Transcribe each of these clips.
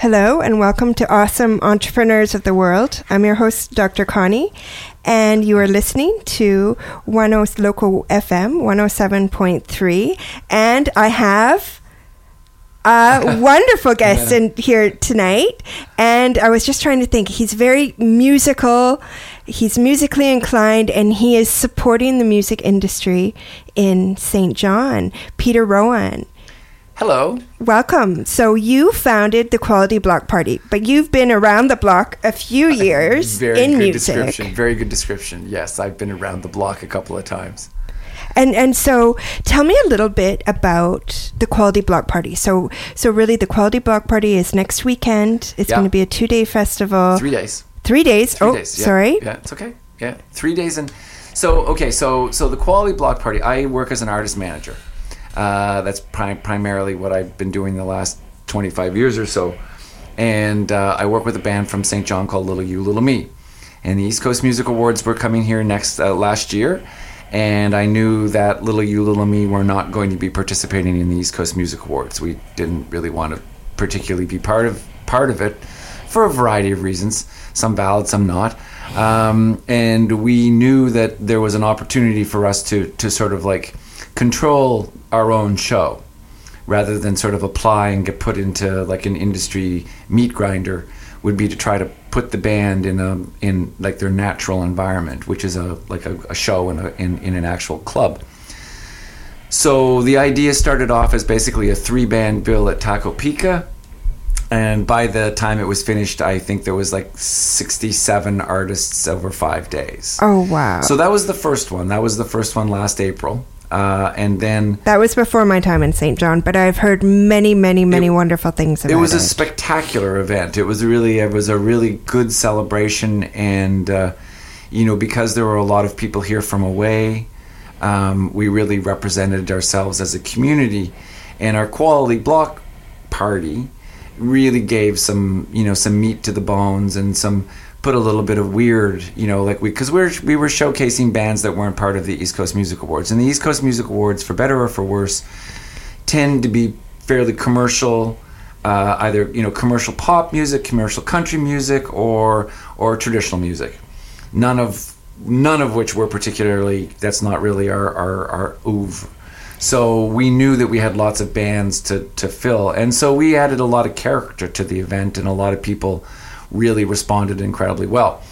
Hello, and welcome to Awesome Entrepreneurs of the World. I'm your host, Dr. Connie, and you are listening to 10 Local FM 107.3. And I have a wonderful guest in here tonight. And I was just trying to think. He's very musical. He's musically inclined, and he is supporting the music industry in St. John. Peter Rowan. Hello. Welcome. So you founded the Quality Block Party, but you've been around the block a few uh, years Very in good music. description. Very good description. Yes, I've been around the block a couple of times. And and so tell me a little bit about the Quality Block Party. So so really the Quality Block Party is next weekend. It's Yeah. going to be a 2-day festival. Three days. 3 days. Three oh, days. Yeah. sorry. Yeah, it's okay. Yeah, three days and so okay. So so the Quality Block Party. I work as an artist manager. Uh, that's pri- primarily what I've been doing the last 25 years or so. And uh, I work with a band from St. John called Little You, Little Me. And the East Coast Music Awards were coming here next uh, last year, and I knew that Little You, Little Me were not going to be participating in the East Coast Music Awards. We didn't really want to particularly be part of part of it for a variety of reasons. Some valid, some not. Um, and we knew that there was an opportunity for us to to sort of like control our own show rather than sort of apply and get put into like an industry meat grinder would be to try to put the band in a in like their natural environment which is a like a, a show in, a, in in an actual club. So the idea started off as basically a three band bill at taco pica and by the time it was finished i think there was like 67 artists over five days. Oh wow. so that was the first one. That was the first one last april uh, and then that was before my time in St. John, but I've heard many, many, many wonderful things about it it. was a spectacular event. It was really it was a really good celebration, and uh, you know because there were a lot of people here from away, um, we really represented ourselves as a community, and our quality block party really gave some you know some meat to the bones and some put a little bit of weird you know like we because we were we were showcasing bands that weren't part of the East Coast Music Awards and the East Coast Music Awards for better or for worse tend to be fairly commercial, uh, either you know commercial pop music, commercial country music, or or traditional music. None of none of which were particularly. That's not really our our, our oeuvre. So we knew that we had lots of bands to to fill, and so we added a lot of character to the event, and a lot of people really responded incredibly well.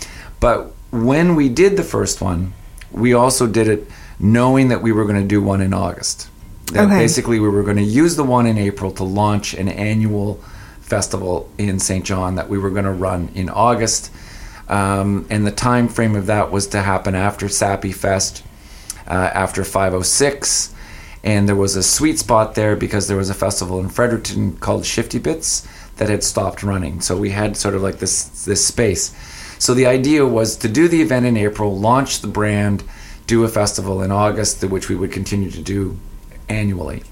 But when we did the first one, we also did it knowing that we were going to do one in August. That Okay. basically we were going to use the one in April to launch an annual festival in St. John that we were going to run in August. Um, and the time frame of that was to happen after Sappy Fest, uh, after 506. And there was a sweet spot there because there was a festival in Fredericton called Shifty Bits that had stopped running. So we had sort of like this this space. So the idea was to do the event in April, launch the brand, do a festival in August, which we would continue to do annually.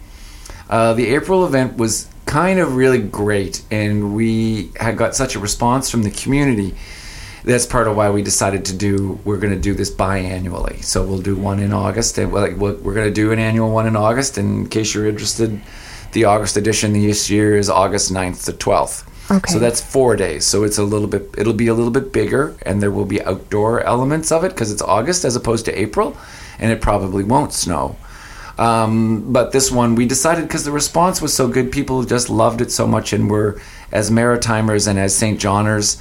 Uh, the April event was kind of really great, and we had got such a response from the community. That's part of why we decided to do. We're going to do this biannually, so we'll do one in August, and we're like, we're going to do an annual one in August. And in case you're interested, the August edition this year is August 9th to 12th. Okay. So that's four days. So it's a little bit. It'll be a little bit bigger, and there will be outdoor elements of it because it's August as opposed to April, and it probably won't snow. Um, but this one we decided because the response was so good, people just loved it so much, and we're as Maritimers and as St. Johners,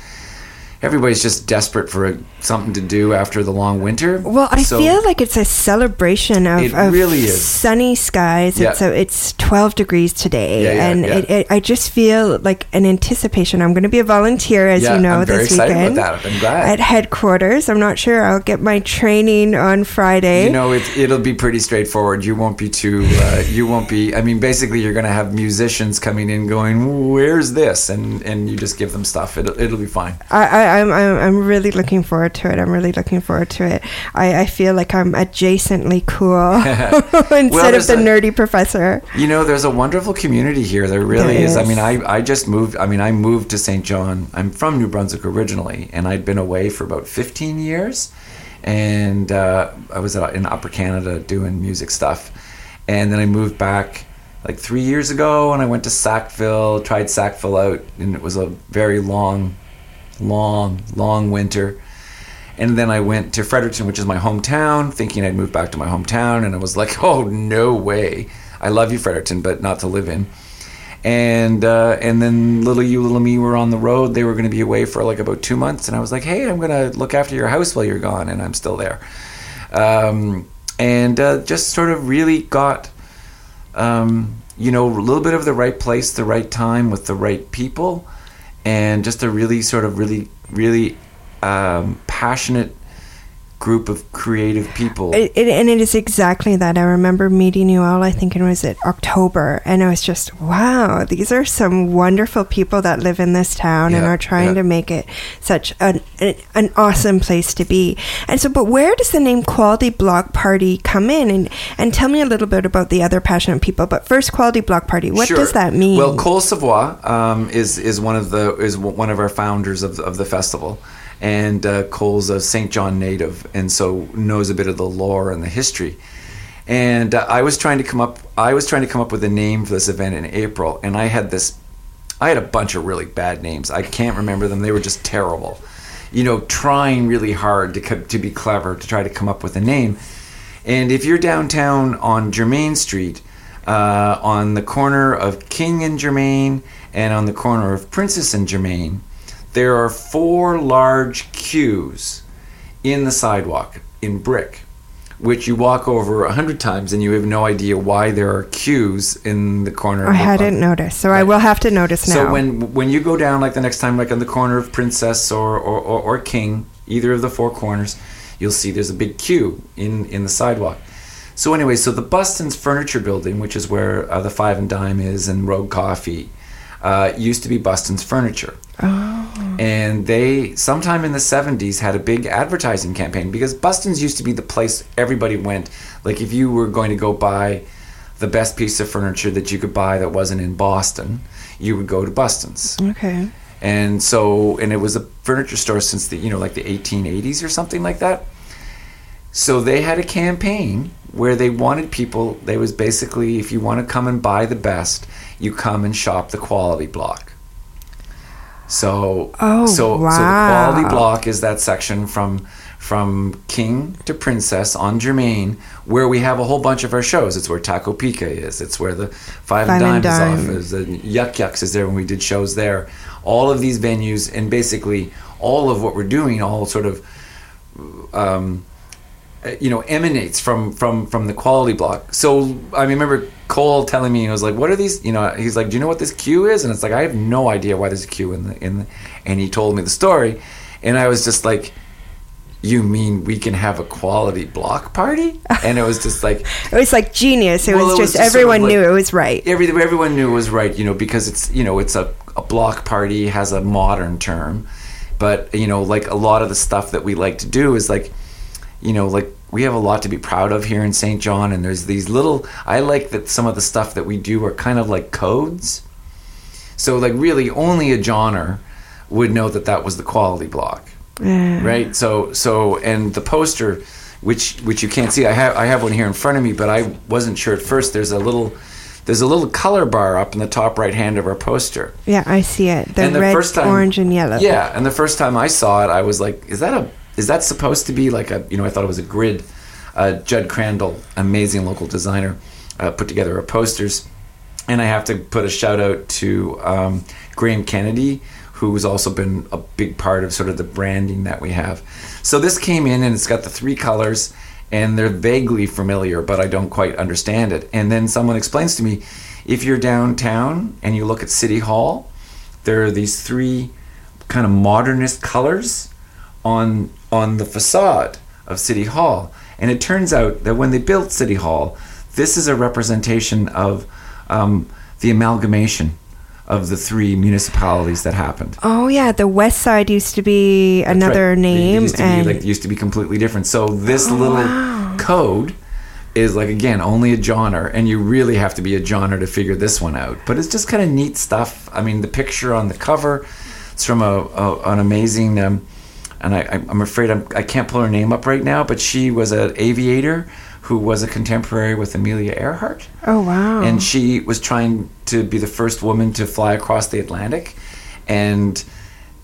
everybody's just desperate for a, something to do after the long winter. Well, I So- feel like it's a celebration of, It of really is. sunny skies. Yeah. It's a, it's 12 degrees today, Yeah, yeah, and. It, it, I just feel like an anticipation. I'm going to be a volunteer, as you know, I'm very this excited about weekend that. I'm glad. at headquarters. I'm not sure I'll get my training on Friday. You know, it, it'll be pretty straightforward. You won't be too. Uh, you won't be. I mean, basically, you're going to have musicians coming in, going, "Where's this?" and and you just give them stuff. It'll it'll be fine. I, I, I'm, I'm I'm really looking forward to it. I'm really looking forward to it. I, I feel like I'm adjacently cool instead there's of the a- nerdy professor. You know, there's a wonderful community here. There really There is. I mean, I, I just moved. I mean, I moved to St. John. I'm from New Brunswick originally, and I'd been away for about 15 years. And uh, I was in Upper Canada doing music stuff. And then I moved back like three years ago, and I went to Sackville, tried Sackville out, and it was a very long, long, long winter. And then I went to Fredericton, which is my hometown, thinking I'd move back to my hometown, and I was like, oh no way! I love you, Fredericton, but not to live in. And uh, and then little you, little me were on the road. They were going to be away for like about two months, and I was like, hey, I'm going to look after your house while you're gone, and I'm still there. Um, and uh, just sort of really got, um, you know, a little bit of the right place, the right time with the right people, and just a really sort of really, really um, passionate group of creative people. It, it, and it is exactly that. I remember meeting you all, I think it was at October, and I was just, wow, these are some wonderful people that live in this town and are trying yeah. to make it such an, an, an awesome place to be. And so, but where does the name Quality Block Party come in? And, and tell me a little bit about the other passionate people. But first, Quality Block Party, what Sure. does that mean? Well, Cole Savoy um, is is one of the is one of our founders of of the festival, and uh, Cole's a St. John native, and so knows a bit of the lore and the history. And uh, I was trying to come up. I was trying to come up with a name for this event in April, and I had this. I had a bunch of really bad names. I can't remember them. They were just terrible. You know, trying really hard to co- to be clever to try to come up with a name. And if you're downtown on Germain Street, uh, on the corner of King and Germain, and on the corner of Princess and Germain, there are four large queues in the sidewalk in brick, which you walk over a hundred times and you have no idea why there are queues in the corner. I of- hadn't noticed, so I will have to notice now. so when when you go down like the next time, like on the corner of Princess or or, or, or King, either of the four corners, you'll see there's a big queue in in the sidewalk. So anyway, so the Bustin's Furniture Building, which is where uh, the Five and Dime is and Rogue Coffee, uh, used to be Bustin's Furniture. And they, sometime in the 70s, had a big advertising campaign because Bustin's used to be the place everybody went. Like, if you were going to go buy the best piece of furniture that you could buy that wasn't in Boston, you would go to Bustin's. okay. And so, and it was a furniture store since the, you know, like the 1880s or something like that. So they had a campaign where they wanted people, they was basically, if you want to come and buy the best, you come and shop the quality block. So, Oh, so, so the quality block is that section from from King to Princess on Germain, where we have a whole bunch of our shows. It's where Taco Pica is. It's where the Five, Five and and Dime is off. Is the Yuk Yuks is there when we did shows there. All of these venues and basically all of what we're doing, all sort of um, Uh, you know emanates from from from the quality block. So I remember Cole telling me he was like, "What are these?" You know, he's like, "Do you know what this queue is?" And it's like, "I have no idea why there's a queue in the in the." And he told me the story, and I was just like. You mean we can have a quality block party? And it was just like It was like genius. It Well, was it was just, just sort of everyone like- knew it was right. every, everyone knew it was right, you know, because it's you know it's a, a block party has a modern term, but you know like a lot of the stuff that we like to do is like, you know, like we have a lot to be proud of here in St. John, and there's these little. I like that some of the stuff that we do are kind of like codes. So like really, only a Johner would know that that was the quality block Yeah. right so so and the poster which which you can't see i have i have one here in front of me but i wasn't sure at first there's a little there's a little color bar up in the top right hand of our poster Yeah, I see it. The and the red, first time orange, and yellow. yeah and the first time i saw it i was like is that a is that supposed to be like a you know i thought it was a grid uh, judd crandall amazing local designer uh, put together our posters and I have to put a shout out to um, Graham Kennedy, who's also been a big part of sort of the branding that we have. So this came in and it's got the three colors, and they're vaguely familiar, but I don't quite understand it. And then someone explains to me, if you're downtown and you look at City Hall, there are these three kind of modernist colors on on the facade of City Hall. And it turns out that when they built City Hall, this is a representation of um, the amalgamation of the three municipalities that happened. Oh yeah, the west side used to be That's another right. Name, used to and be like used to be completely different. So this little wow. code is like again only a Johner, and you really have to be a Johner to figure this one out. But it's just kind of neat stuff. I mean, the picture on the cover, it's from a, a an amazing. Um, and I, I'm afraid I'm, I can't pull her name up right now, but she was an aviator who was a contemporary with Amelia Earhart. Oh wow! And she was trying to be the first woman to fly across the Atlantic, and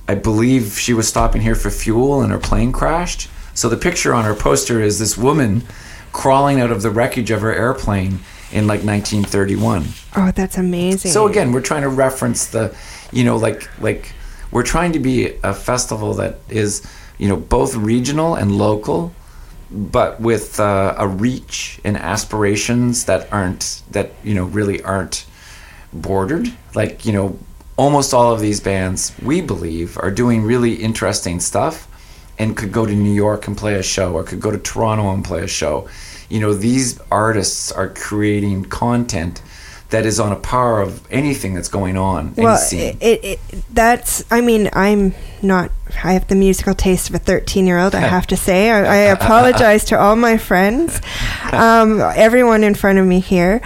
I believe she was stopping here for fuel, and her plane crashed. So the picture on her poster is this woman crawling out of the wreckage of her airplane in like 1931. Oh, that's amazing. So again, we're trying to reference the, you know, like like we're trying to be a festival that is, you know, both regional and local, but with uh, a reach and aspirations that aren't that you know really aren't bordered. Like you know, almost all of these bands we believe are doing really interesting stuff and could go to New York and play a show or could go to Toronto and play a show. You know, these artists are creating content that is on a par of anything that's going on. Well, it, it, that's. I mean, I'm not. I have the musical taste of a 13 year old. I have to say. I, I apologize to all my friends, um, everyone in front of me here,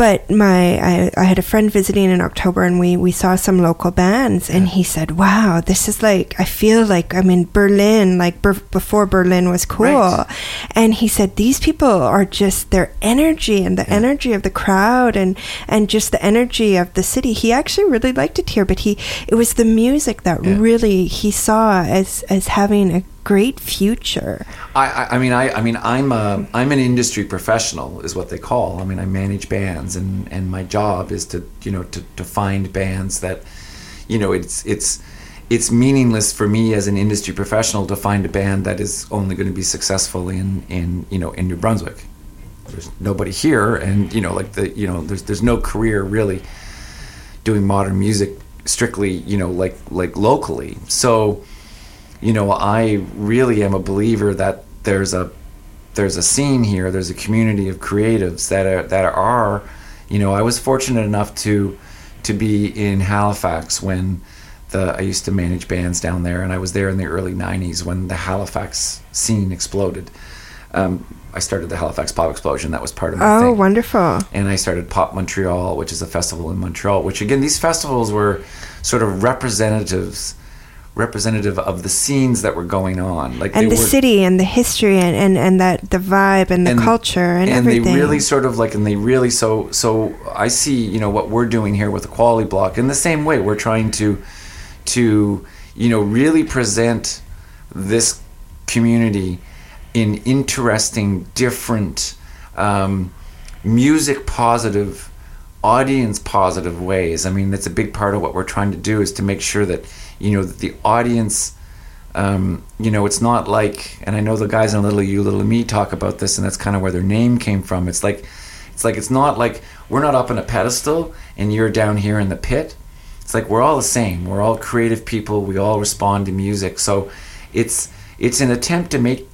but my I, I, had a friend visiting in October and we, we saw some local bands and he said, "Wow, this is like I feel like I'm in Berlin, like ber- before Berlin was cool." Right. And he said these people are just their energy and the yeah. energy of the crowd and and just the energy of the city. He actually really liked it here, but he it was the music that yeah. really he saw as as having a great future. I, I, I, mean, I, I mean, I'm a, I'm an industry professional, is what they call. I mean, I manage bands, and, and my job is to, you know, to, to find bands that, you know, it's it's it's meaningless for me as an industry professional to find a band that is only going to be successful in, in you know in New Brunswick. There's nobody here, and you know, like the you know, there's there's no career really doing modern music strictly, you know, like like locally. So you know, I really am a believer that there's a there's a scene here. There's a community of creatives that are that are, you know, I was fortunate enough to to be in Halifax when the I used to manage bands down there, and I was there in the early '90s when the Halifax scene exploded. Um, I started the Halifax Pop Explosion. That was part of my oh, thing. wonderful! And I started Pop Montreal, which is a festival in Montreal. Which again, these festivals were sort of representatives representative of the scenes that were going on. Like and the were, city and the history and, and, and that the vibe and the and, culture and, and everything. they really sort of like and they really so so i see you know what we're doing here with the quality block in the same way. We're trying to to you know really present this community in interesting different um, music positive audience positive ways. I mean that's a big part of what we're trying to do is to make sure that you know the audience um, you know it's not like and i know the guys in little you little me talk about this and that's kind of where their name came from. It's like it's like it's not like we're not up on a pedestal and you're down here in the pit. It's like we're all the same. We're all creative people. We all respond to music. So it's it's an attempt to make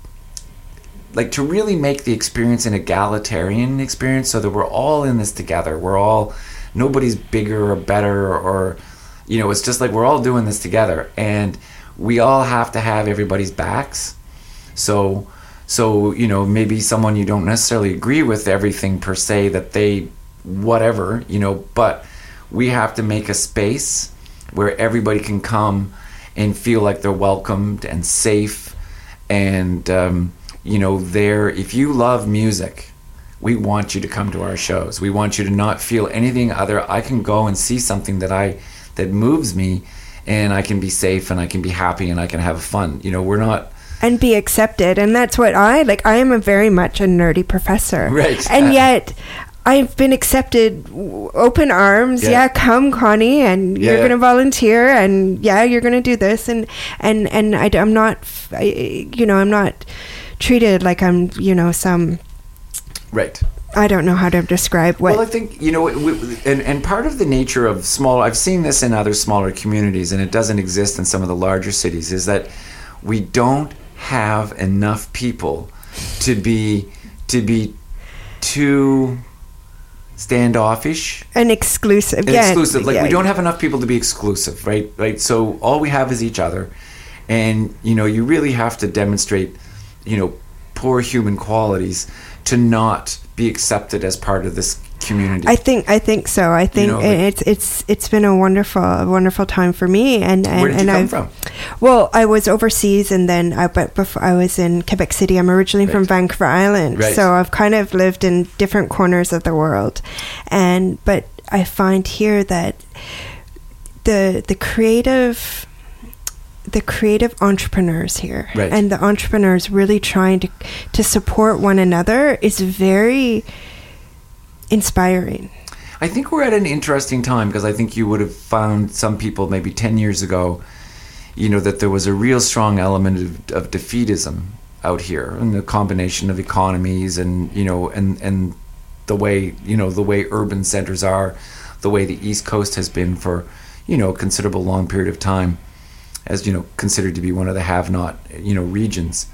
like to really make the experience an egalitarian experience so that we're all in this together we're all nobody's bigger or better or you know, it's just like we're all doing this together, and we all have to have everybody's backs. So, so you know, maybe someone you don't necessarily agree with everything per se that they, whatever, you know, but we have to make a space where everybody can come and feel like they're welcomed and safe, and um, you know, there. If you love music, we want you to come to our shows. We want you to not feel anything other. I can go and see something that I that moves me and I can be safe and I can be happy and I can have fun. You know, we're not and be accepted and that's what I like I am a very much a nerdy professor. Right. And yet I've been accepted open arms. Yeah, yeah come Connie and yeah. you're going to volunteer and yeah, you're going to do this and and and I, am not I, you know, I'm not treated like I'm, you know, some Right. I don't know how to describe what. Well, I think you know, and and part of the nature of small. I've seen this in other smaller communities, and it doesn't exist in some of the larger cities. Is that we don't have enough people to be to be too standoffish and exclusive. And yeah, exclusive. Like yeah. we don't have enough people to be exclusive, right? Right. So all we have is each other, and you know, you really have to demonstrate, you know, poor human qualities to not be accepted as part of this community. I think I think so. I think know, like- it's it's it's been a wonderful a wonderful time for me. And, and Where did and come I've, from? Well, I was overseas, and then I but before I was in Quebec City. I'm originally from Vancouver Island, Right. so I've kind of lived in different corners of the world, and but I find here that the the creative the creative entrepreneurs here Right. and the entrepreneurs really trying to to support one another is very inspiring. I think we're at an interesting time because I think you would have found some people maybe 10 years ago, you know, that there was a real strong element of, of defeatism out here and the combination of economies and, you know, and, and the way, you know, the way urban centers are, the way the East Coast has been for, you know, a considerable long period of time as, you know, considered to be one of the have not, you know, regions.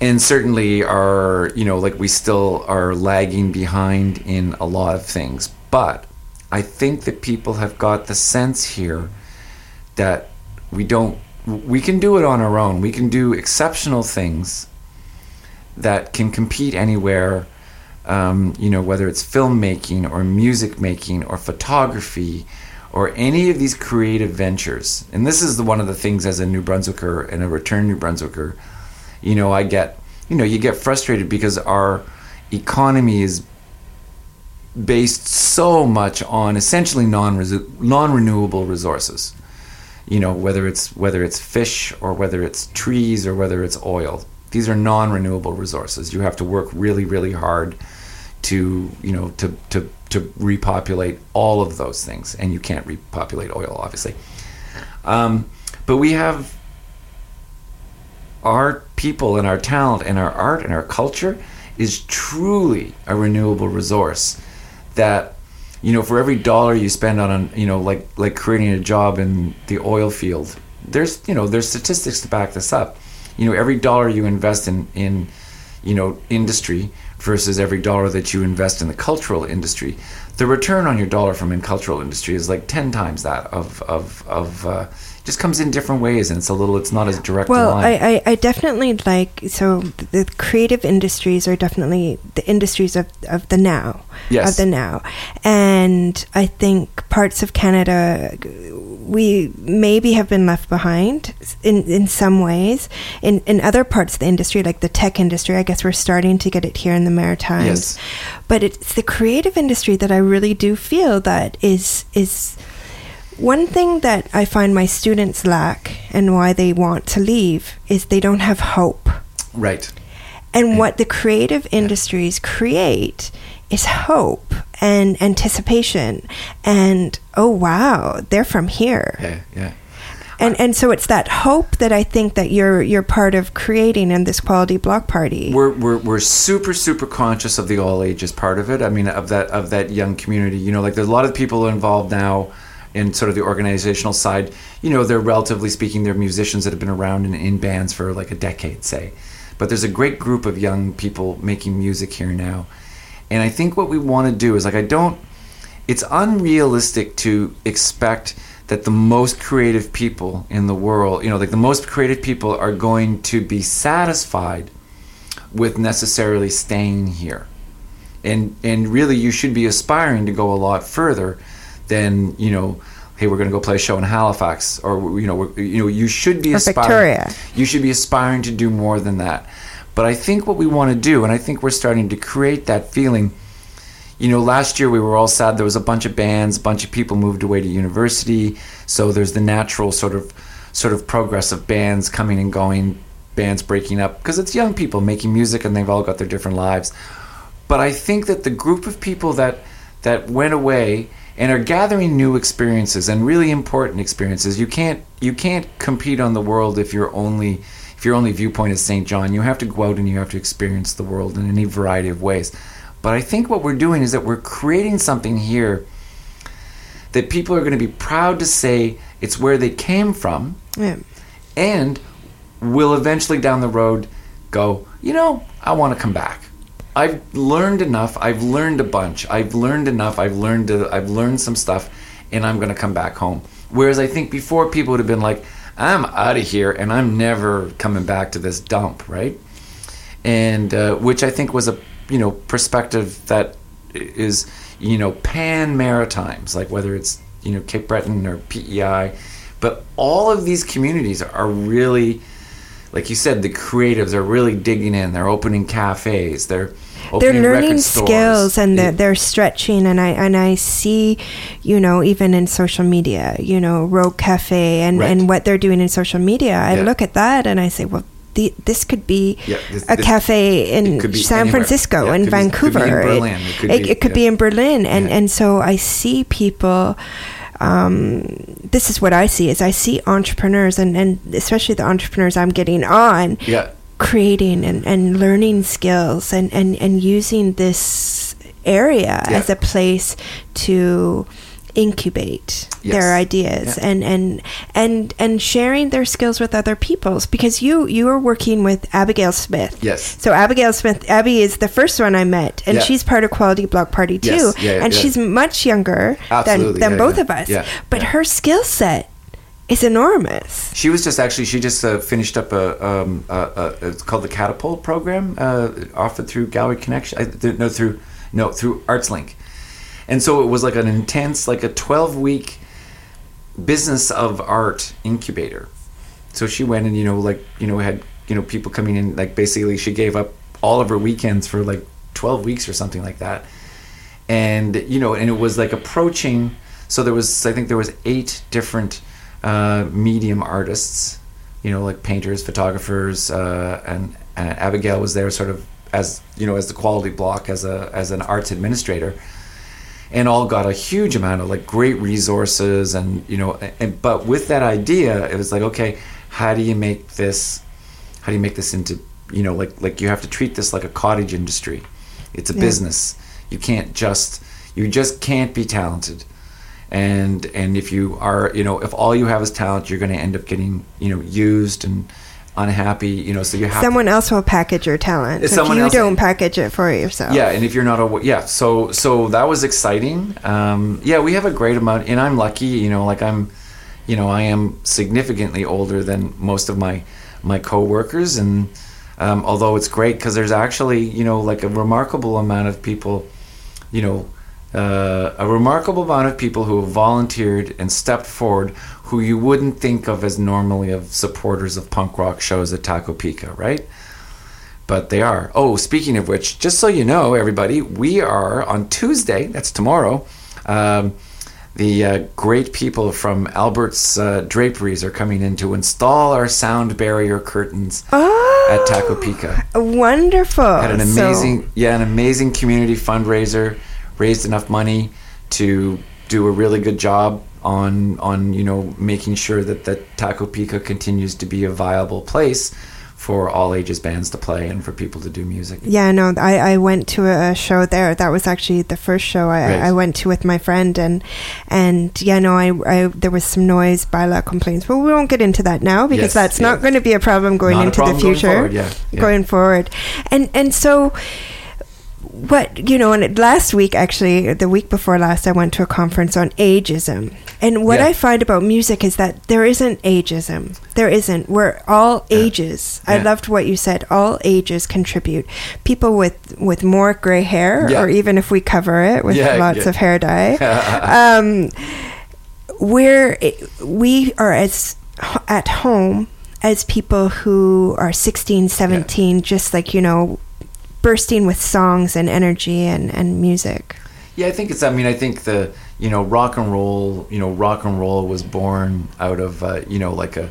And certainly are you know like we still are lagging behind in a lot of things. But i think that people have got the sense here that we don't we can do it on our own. We can do exceptional things that can compete anywhere um, you know whether it's filmmaking or music making or photography or any of these creative ventures and this is the, one of the things as a new brunswicker and a return new brunswicker you know, I get, you know, you get frustrated because our economy is based so much on essentially non non renewable resources. You know, whether it's whether it's fish or whether it's trees or whether it's oil. These are non renewable resources. You have to work really, really hard to, you know, to to to repopulate all of those things, and you can't repopulate oil, obviously. Um, but we have our people and our talent and our art and our culture is truly a renewable resource that you know for every dollar you spend on you know like like creating a job in the oil field there's you know there's statistics to back this up you know every dollar you invest in in you know industry versus every dollar that you invest in the cultural industry. The return on your dollar from in cultural industry is like 10 times that of of of uh, just comes in different ways and it's a little it's not as direct Well, line. I, I, I definitely like so the creative industries are definitely the industries of, of the now Yes. of the now, and I think parts of Canada we maybe have been left behind in in some ways. In in other parts of the industry, like the tech industry, I guess we're starting to get it here in the Maritimes. Yes. But it's the creative industry that I really do feel that is is one thing that I find my students lack and why they want to leave is they don't have hope. right And what the creative industries create is hope and anticipation and oh wow, they're from here. yeah yeah And and so it's that hope that I think that you're you're part of creating in this quality block party. we're, we're we're super super conscious of the all ages part of it. I mean, of that of that young community. You know, like there's a lot of people involved now in sort of the organizational side. You know, they're relatively speaking, they're musicians that have been around in bands for like a decade, say. But there's a great group of young people making music here now, and I think what we want to do is like I don't. It's unrealistic to expect that the most creative people in the world, you know, like the most creative people are going to be satisfied with necessarily staying here. And and really you should be aspiring to go a lot further than, you know, hey, we're going to go play a show in Halifax or you know, we're, you know, you should be Or aspiring Victoria. you should be aspiring to do more than that. But I think what we want to do and I think we're starting to create that feeling you know, last year we were all sad. There was a bunch of bands, a bunch of people moved away to university. So there's the natural sort of, sort of progress of bands coming and going, bands breaking up because it's young people making music and they've all got their different lives. But I think that the group of people that that went away and are gathering new experiences and really important experiences. You can't you can't compete on the world if you're only if your only viewpoint is St. John. You have to go out and you have to experience the world in any variety of ways. But I think what we're doing is that we're creating something here that people are going to be proud to say it's where they came from Yeah. and will eventually down the road go, you know, I want to come back. I've learned enough. I've learned a bunch. I've learned enough. I've learned uh, I've learned some stuff and I'm going to come back home. Whereas I think before people would have been like, I'm out of here and I'm never coming back to this dump, right? And uh, which I think was a, you know, perspective that is you know pan maritimes like whether it's you know cape breton or pei but all of these communities are really like you said the creatives are really digging in they're opening cafes they're they're learning skills and they're, they're stretching and I and I see you know even in social media you know Rogue Cafe and Right. and what they're doing in social media I Yeah. look at that and I say well the, this could be Yeah, this- a cafe in it could be San anywhere. Francisco Yeah, in could be- it could be in Vancouver Berlin. It could it, be- it could yeah. be in Berlin and and so I see people um, this is what I see is I see entrepreneurs and, and especially the entrepreneurs I'm getting on yeah creating and, and learning skills and, and, and using this area Yeah. as a place to incubate Yes. their ideas Yeah. and, and and and sharing their skills with other people's because you you are working with Abigail Smith. Yes. So Abigail Smith Abby is the first one I met and Yeah. she's part of Quality Block Party too. Yes. Yeah, and she's much younger Absolutely. than, than both of us. But her skill set is enormous. She was just actually she just uh, finished up a, um, a, a it's called the Catapult program uh, offered through Gallery Connexion. I, th- no, through no through ArtsLink, and so it was like an intense like a twelve week business of art incubator. So she went and you know like you know had you know people coming in like basically she gave up all of her weekends for like twelve weeks or something like that, and you know and it was like approaching. So there was I think there was eight different uh, medium artists, you know, like painters, photographers, uh, and, and Abigail was there, sort of as you know, as the quality block, as a as an arts administrator, and all got a huge amount of like great resources, and you know, and, but with that idea, it was like, okay, how do you make this? How do you make this into you know, like like you have to treat this like a cottage industry. It's a Yeah. business. You can't just you just can't be talented and and if you are you know if all you have is talent you're going to end up getting you know used and unhappy you know so you have Someone else will package your talent. If you else- don't package it for yourself. yeah and if you're not a yeah so so that was exciting um yeah we have a great amount and i'm lucky you know like i'm you know i am significantly older than most of my my coworkers and um, although it's great because there's actually you know like a remarkable amount of people you know uh, a remarkable amount of people who have volunteered and stepped forward who you wouldn't think of as normally of supporters of punk rock shows at Taco Pica, right? But they are. Oh, speaking of which, just so you know, everybody, we are on Tuesday, that's tomorrow. Um, the uh, great people from Albert's uh, Draperies are coming in to install our sound barrier curtains Oh, at Taco Pica Wonderful. had an So- amazing yeah an amazing community fundraiser raised enough money to do a really good job on on you know making sure that that Taco Pica continues to be a viable place for all ages bands to play and for people to do music yeah, no, I, I went to a show there. That was actually the first show I, Right. I went to with my friend, and and yeah, no, I, I there was some noise, bylaw complaints, but we won't get into that now because Yes, that's yeah. not going to be a problem going Not into problem the going future. forward, yeah, yeah. Going forward, and and so what you know and last week actually the week before last i went to a conference on ageism. And what Yeah. i find about music is that there isn't ageism. There isn't. We're all Yeah. ages. I Yeah. loved what you said. All ages contribute. People with with more gray hair or even if we cover it with lots of hair dye um we're we are as at home as people who are 16 17 just like you know bursting with songs and energy and, and music Yeah, I think it's. I mean, I think the you know rock and roll. You know, rock and roll was born out of uh, you know like a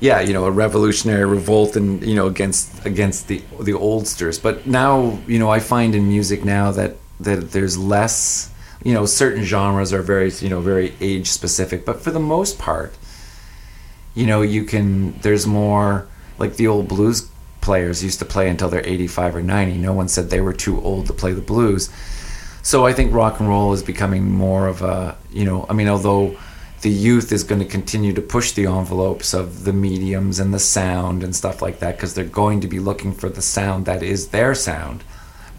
yeah you know a revolutionary revolt and you know against against the the oldsters. But now you know I find in music now that that there's less. You know, certain genres are very you know very age specific, but for the most part, you know you can. There's more like the old blues players used to play until they're 85 or 90. No one said they were too old to play the blues. So I think rock and roll is becoming more of a, you know, I mean, although the youth is going to continue to push the envelopes of the mediums and the sound and stuff like that because they're going to be looking for the sound that is their sound.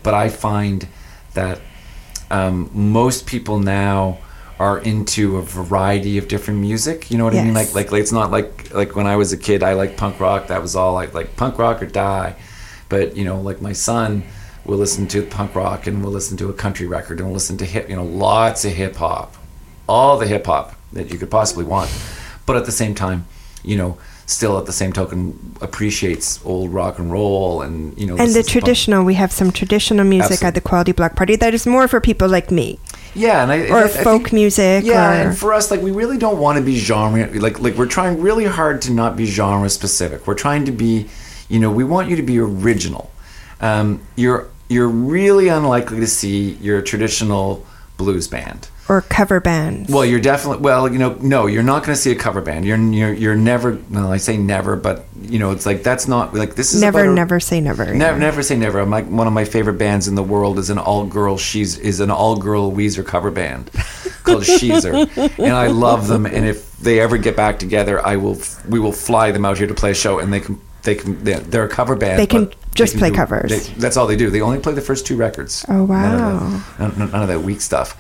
But I find that um, most people now are into a variety of different music. You know what I mean? Yes. Like, like it's not like like when I was a kid, I liked punk rock. That was all like like punk rock or die. But you know, like my son we'll listen to punk rock, and we'll listen to a country record, and we'll listen to hip, you know, lots of hip hop, all the hip hop that you could possibly want. But at the same time, you know, still at the same token appreciates old rock and roll and you know And the to punk- traditional, we have some traditional music Absolutely. at the Quality Block Party that is more for people like me, yeah, and I, or I- I folk think- music, Yeah, or and for us, like we really don't want to be genre. Like like we're trying really hard to not be genre specific. We're trying to be, you know, we want you to be original. Um, you're you're really unlikely to see your traditional blues band. Or cover bands. Well, you're definitely well. You know, no, you're not going to see a cover band. You're you're you're never. Well, I say never, but you know, it's like that's not like this is never, a- never say never. Never, never say never. My, one of my favorite bands in the world is an all-girl. She's is an all-girl Weezer cover band called Sheezer, and I love them. And if they ever get back together, I will. We will fly them out here to play a show, and they can. They can. They're, they're a cover band. They can just play do- covers. they- that's all they do. They only play the first two records. Oh, None of, wow. none, none of that weak stuff.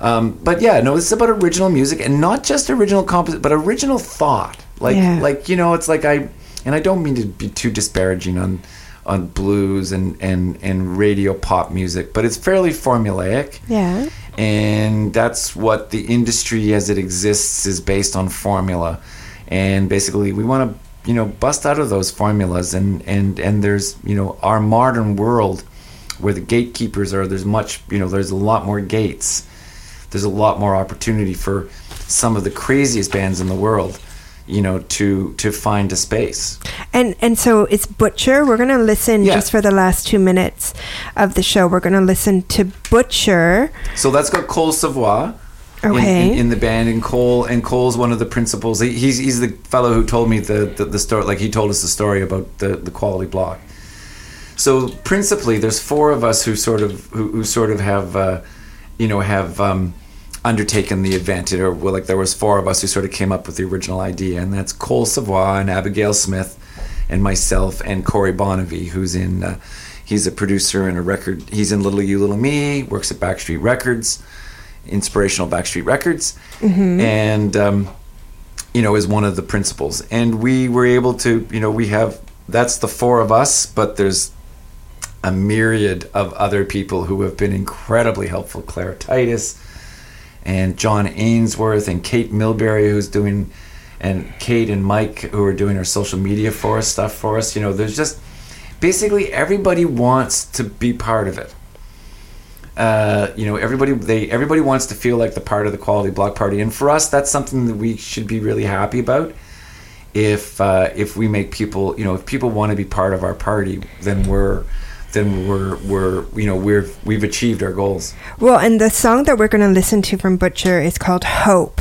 Um, but yeah, no, this is about original music and not just original composition, but original thought. Like, Yeah. like you know, it's like I, and I don't mean to be too disparaging on, on blues and and and radio pop music, but it's fairly formulaic, Yeah. and that's what the industry as it exists is based on formula, and basically we want to you know bust out of those formulas, and and and there's you know our modern world where the gatekeepers are. There's much you know there's a lot more gates there's a lot more opportunity for some of the craziest bands in the world you know to to find a space And and so it's Butcher. We're gonna listen Yeah. just for the last two minutes of the show. We're gonna listen to Butcher. so that's got Cole Savoy in- Okay. in, in the band and Cole and Cole's one of the principals he, he's he's the fellow who told me the, the the story like he told us the story about the the quality block so principally there's four of us who sort of who, who sort of have uh, you know have um, undertaken the event or well, like there was four of us who sort of came up with the original idea and that's Cole Savoy and Abigail Smith and myself and Corey Bonnevie who's in uh, he's a producer and a record he's in Little You Little Me works at Backstreet Records inspirational Backstreet Records and um, you know is one of the principals. And we were able to you know we have that's the four of us but there's a myriad of other people who have been incredibly helpful. Claire Titus and John Ainsworth and Kate Milbury, who's doing, and Kate and Mike, who are doing our social media for us, stuff for us. You know, there's just basically everybody wants to be part of it. Uh, you know, everybody they everybody wants to feel like the part of the quality block party, and for us, that's something that we should be really happy about. If uh, if we make people, you know, if people want to be part of our party, then we're then we're we're you know we're we've achieved our goals. Well, and the song that we're going to listen to from Butcher is called Hope.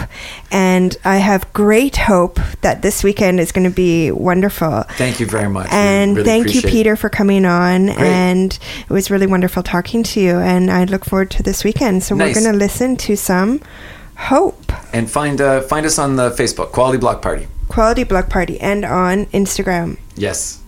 And I have great hope that this weekend is going to be wonderful. Thank you very much. And really thank you. Peter, for coming on. Great. And it was really wonderful talking to you. And I look forward to this weekend. So Nice. we're going to listen to some Hope. And find uh, find us on the Facebook Quality Block Party. Quality Block Party and on Instagram. Yes.